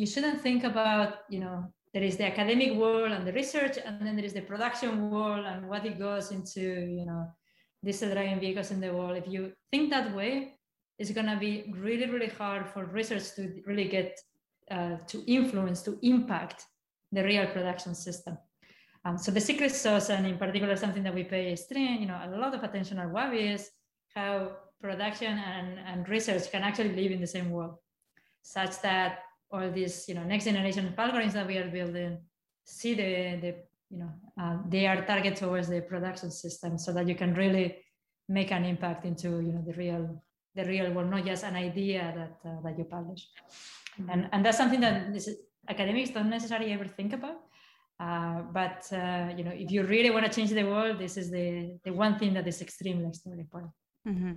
you shouldn't think about you know there is the academic world and the research and then there is the production world and what it goes into you know diesel driving vehicles in the world. If you think that way it's going to be really really hard for research to really get uh, to influence to impact the real production system. Um, so the secret sauce and in particular something that we pay extreme you know a lot of attention at Waabi is how production and, and research can actually live in the same world such that all these you know next generation of algorithms that we are building see the the you know uh, they are targeted towards the production system so that you can really make an impact into you know the real the real world not just an idea that uh, that you publish. Mm-hmm. and and that's something that this, academics don't necessarily ever think about. Uh, but uh, you know if you really want to change the world this is the the one thing that is extremely extremely important Mm-hmm.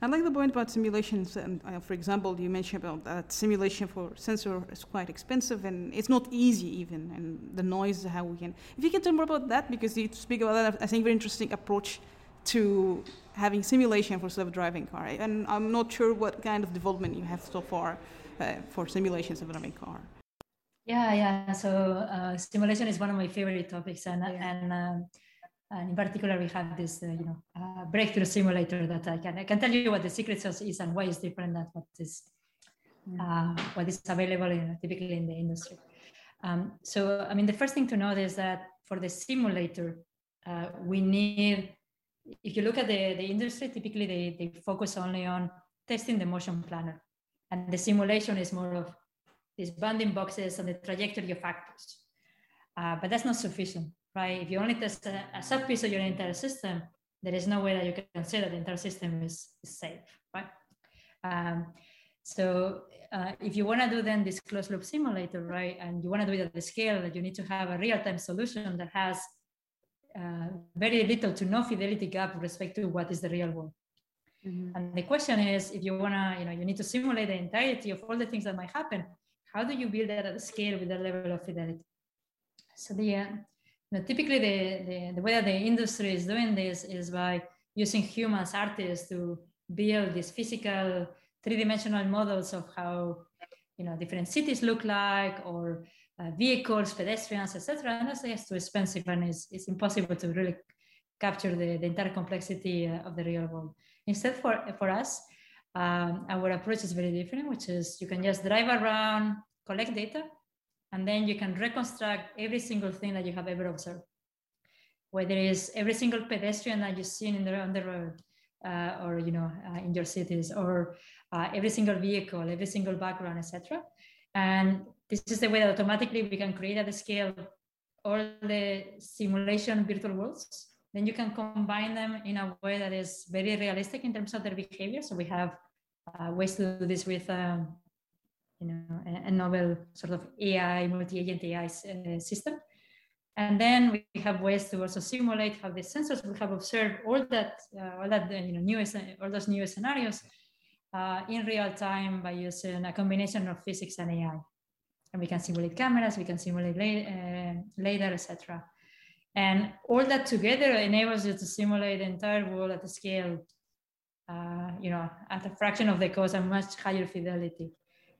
I like the point about simulations. And uh, for example, you mentioned about that simulation for sensor is quite expensive and it's not easy even. And the noise, how we can. If you can tell more about that, because you speak about that, I think very interesting approach to having simulation for self-driving car. And I'm not sure what kind of development you have so far uh, for simulations of driving car. Yeah, yeah. So uh, simulation is one of my favorite topics, and yeah. and um, and in particular, we have this, uh, you know, uh, breakthrough simulator that I can I can tell you what the secret sauce is and why it's different than what is mm. uh, what is available in, typically in the industry. Um, so, I mean, the first thing to note is that for the simulator, uh, we need. If you look at the, the industry, typically they, they focus only on testing the motion planner, and the simulation is more of these bounding boxes and the trajectory of factors. Uh, but that's not sufficient right? If you only test a, a sub piece of your entire system, there is no way that you can say that the entire system is, is safe, right? Um, so uh, if you want to do then this closed loop simulator, right, and you want to do it at the scale that you need to have a real-time solution that has uh, very little to no fidelity gap with respect to what is the real world. Mm-hmm. And the question is, if you want to, you know, you need to simulate the entirety of all the things that might happen. How do you build that at scale with that level of fidelity? So the uh, typically the, the, the way that the industry is doing this is by using humans artists to build these physical three-dimensional models of how you know different cities look like or uh, vehicles pedestrians etc and that's just too expensive and it's, it's impossible to really capture the, the entire complexity uh, of the real world. Instead for for us um, our approach is very different which is you can just drive around collect data and then you can reconstruct every single thing that you have ever observed. Whether it's every single pedestrian that you've seen in the, on the road uh, or you know uh, in your cities or uh, every single vehicle every single background etc and this is the way that automatically we can create at the scale all the simulation virtual worlds. Then you can combine them in a way that is very realistic in terms of their behavior. So we have uh, ways to do this with um, you know, a, a novel sort of AI, multi-agent AI uh, system. And then we have ways to also simulate how the sensors we have observed all that, uh, all that you know, new, all those new scenarios uh, in real time by using a combination of physics and AI. And we can simulate cameras, we can simulate uh, LiDAR, etc. And all that together enables you to simulate the entire world at a scale, uh, you know, at a fraction of the cost and much higher fidelity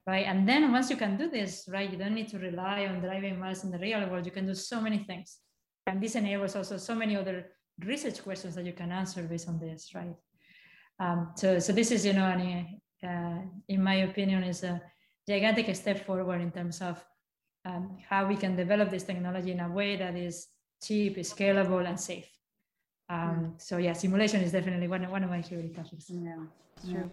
right? And then once you can do this, right, you don't need to rely on driving miles in the real world. You can do so many things. And this enables also so many other research questions that you can answer based on this, right? Um, so, so this is, you know, any, uh, in my opinion, is a gigantic step forward in terms of um, how we can develop this technology in a way that is cheap, scalable, and safe. Um, mm. So yeah, simulation is definitely one, one of my favorite topics. Yeah, true.